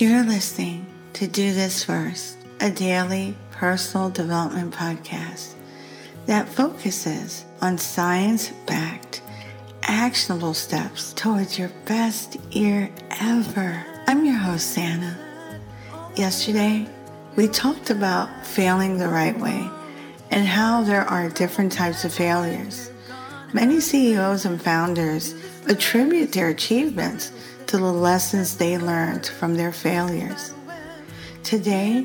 You're listening to Do This First, a daily personal development podcast that focuses on science backed, actionable steps towards your best year ever. I'm your host, Santa. Yesterday, we talked about failing the right way and how there are different types of failures. Many CEOs and founders attribute their achievements to the lessons they learned from their failures. Today,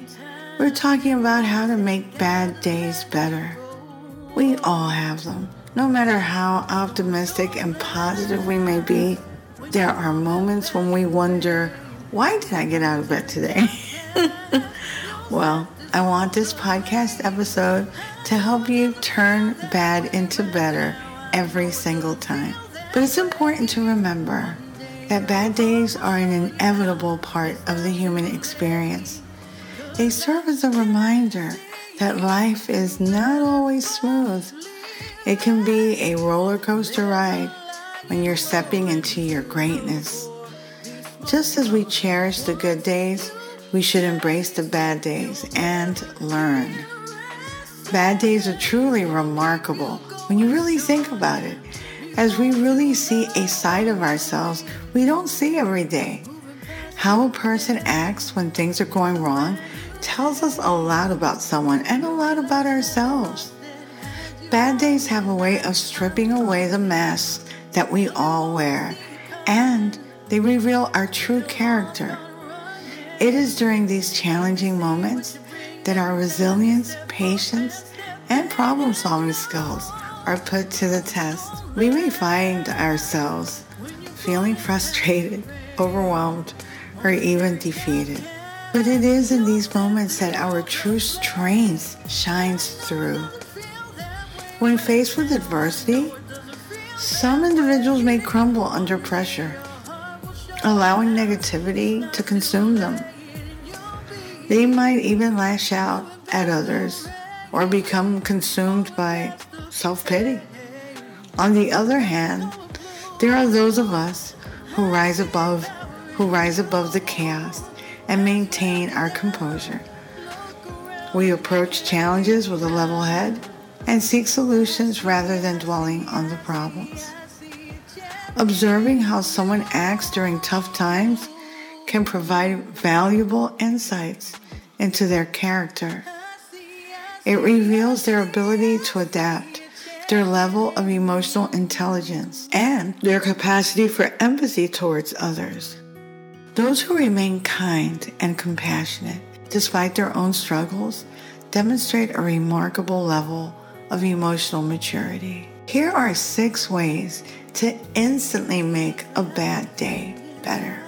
we're talking about how to make bad days better. We all have them. No matter how optimistic and positive we may be, there are moments when we wonder, why did I get out of bed today? well, I want this podcast episode to help you turn bad into better every single time. But it's important to remember that bad days are an inevitable part of the human experience. They serve as a reminder that life is not always smooth. It can be a roller coaster ride when you're stepping into your greatness. Just as we cherish the good days, we should embrace the bad days and learn. Bad days are truly remarkable when you really think about it as we really see a side of ourselves we don't see every day. How a person acts when things are going wrong tells us a lot about someone and a lot about ourselves. Bad days have a way of stripping away the masks that we all wear, and they reveal our true character. It is during these challenging moments that our resilience, patience, and problem solving skills are put to the test, we may find ourselves feeling frustrated, overwhelmed, or even defeated. But it is in these moments that our true strength shines through. When faced with adversity, some individuals may crumble under pressure, allowing negativity to consume them. They might even lash out at others or become consumed by self pity. On the other hand, there are those of us who rise above who rise above the chaos and maintain our composure. We approach challenges with a level head and seek solutions rather than dwelling on the problems. Observing how someone acts during tough times can provide valuable insights into their character it reveals their ability to adapt, their level of emotional intelligence, and their capacity for empathy towards others. Those who remain kind and compassionate despite their own struggles demonstrate a remarkable level of emotional maturity. Here are six ways to instantly make a bad day better.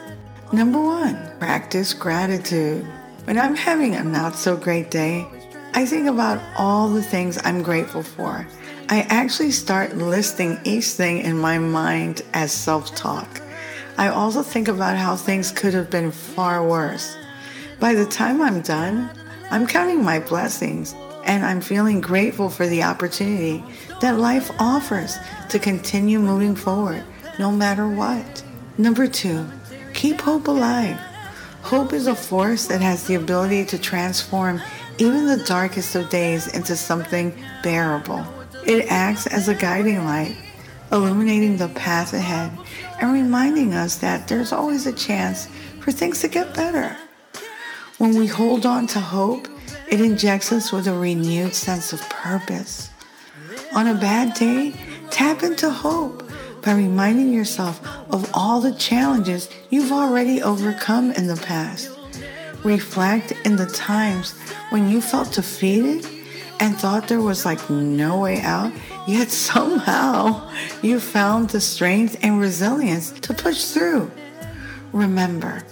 Number one, practice gratitude. When I'm having a not so great day, I think about all the things I'm grateful for. I actually start listing each thing in my mind as self talk. I also think about how things could have been far worse. By the time I'm done, I'm counting my blessings and I'm feeling grateful for the opportunity that life offers to continue moving forward no matter what. Number two, keep hope alive. Hope is a force that has the ability to transform even the darkest of days into something bearable. It acts as a guiding light, illuminating the path ahead and reminding us that there's always a chance for things to get better. When we hold on to hope, it injects us with a renewed sense of purpose. On a bad day, tap into hope by reminding yourself of all the challenges you've already overcome in the past. Reflect in the times when you felt defeated and thought there was like no way out, yet somehow you found the strength and resilience to push through. Remember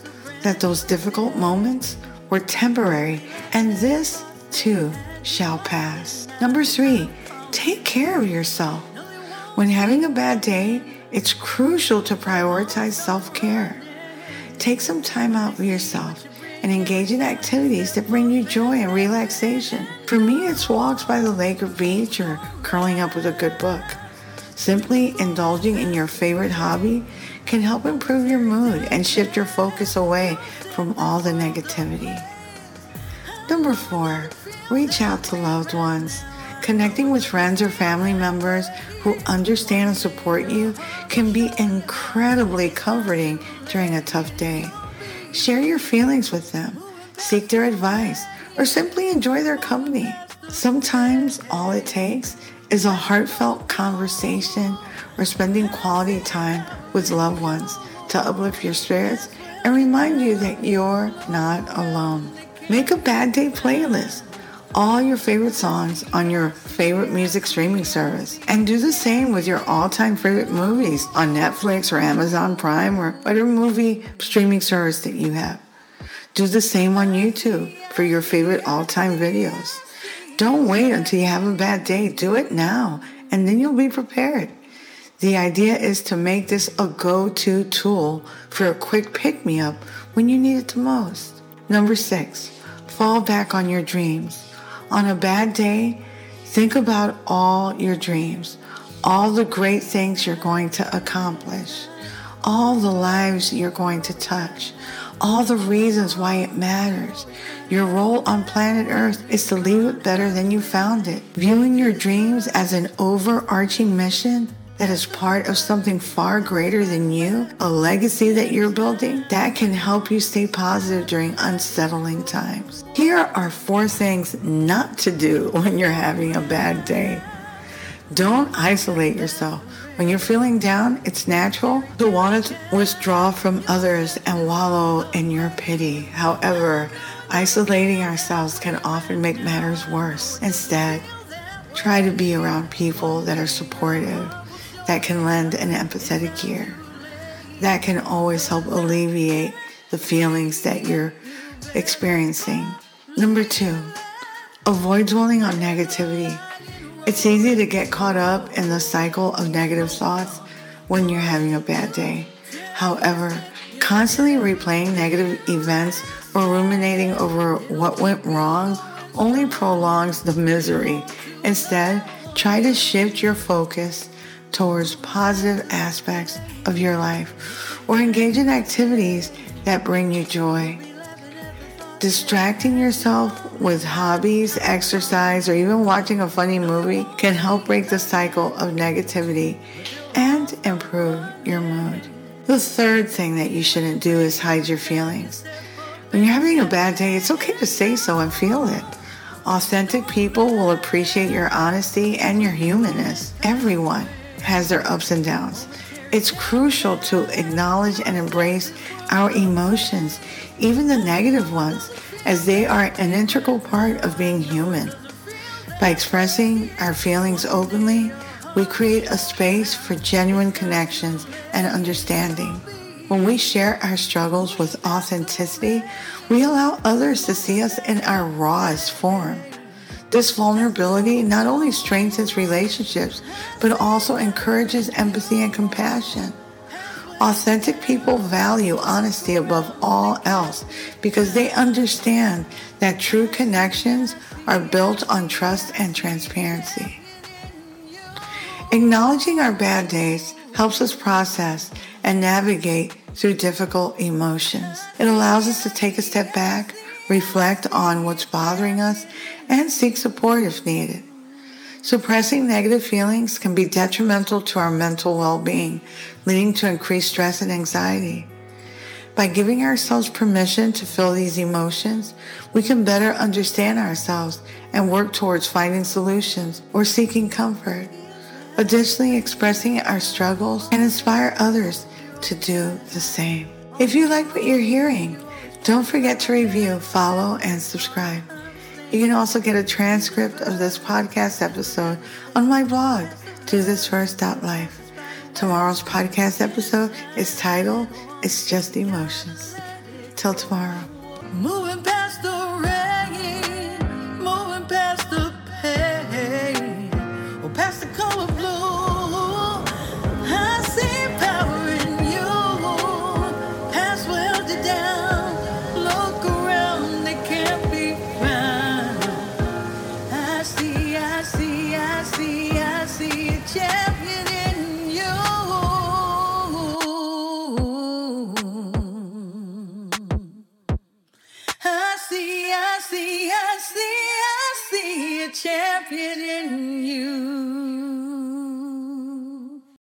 that those difficult moments were temporary and this too shall pass. Number three, take care of yourself. When having a bad day, it's crucial to prioritize self care. Take some time out for yourself and engage in activities that bring you joy and relaxation. For me, it's walks by the lake or beach or curling up with a good book. Simply indulging in your favorite hobby can help improve your mood and shift your focus away from all the negativity. Number four, reach out to loved ones. Connecting with friends or family members who understand and support you can be incredibly comforting during a tough day. Share your feelings with them, seek their advice, or simply enjoy their company. Sometimes all it takes is a heartfelt conversation or spending quality time with loved ones to uplift your spirits and remind you that you're not alone. Make a bad day playlist. All your favorite songs on your favorite music streaming service. And do the same with your all time favorite movies on Netflix or Amazon Prime or whatever movie streaming service that you have. Do the same on YouTube for your favorite all time videos. Don't wait until you have a bad day. Do it now, and then you'll be prepared. The idea is to make this a go to tool for a quick pick me up when you need it the most. Number six, fall back on your dreams. On a bad day, think about all your dreams, all the great things you're going to accomplish, all the lives you're going to touch, all the reasons why it matters. Your role on planet Earth is to leave it better than you found it. Viewing your dreams as an overarching mission that is part of something far greater than you, a legacy that you're building, that can help you stay positive during unsettling times. Here are four things not to do when you're having a bad day. Don't isolate yourself. When you're feeling down, it's natural to want to withdraw from others and wallow in your pity. However, isolating ourselves can often make matters worse. Instead, try to be around people that are supportive, that can lend an empathetic ear, that can always help alleviate the feelings that you're experiencing. Number two, avoid dwelling on negativity. It's easy to get caught up in the cycle of negative thoughts when you're having a bad day. However, constantly replaying negative events or ruminating over what went wrong only prolongs the misery. Instead, try to shift your focus towards positive aspects of your life or engage in activities that bring you joy. Distracting yourself with hobbies, exercise, or even watching a funny movie can help break the cycle of negativity and improve your mood. The third thing that you shouldn't do is hide your feelings. When you're having a bad day, it's okay to say so and feel it. Authentic people will appreciate your honesty and your humanness. Everyone has their ups and downs. It's crucial to acknowledge and embrace our emotions, even the negative ones, as they are an integral part of being human. By expressing our feelings openly, we create a space for genuine connections and understanding. When we share our struggles with authenticity, we allow others to see us in our rawest form. This vulnerability not only strengthens relationships, but also encourages empathy and compassion. Authentic people value honesty above all else because they understand that true connections are built on trust and transparency. Acknowledging our bad days helps us process and navigate through difficult emotions. It allows us to take a step back, reflect on what's bothering us, and seek support if needed. Suppressing negative feelings can be detrimental to our mental well-being, leading to increased stress and anxiety. By giving ourselves permission to feel these emotions, we can better understand ourselves and work towards finding solutions or seeking comfort. Additionally, expressing our struggles can inspire others to do the same. If you like what you're hearing, don't forget to review, follow, and subscribe. You can also get a transcript of this podcast episode on my blog, dothisfirst.life. Tomorrow's podcast episode is titled It's Just Emotions. Till tomorrow. Moving past champion in you.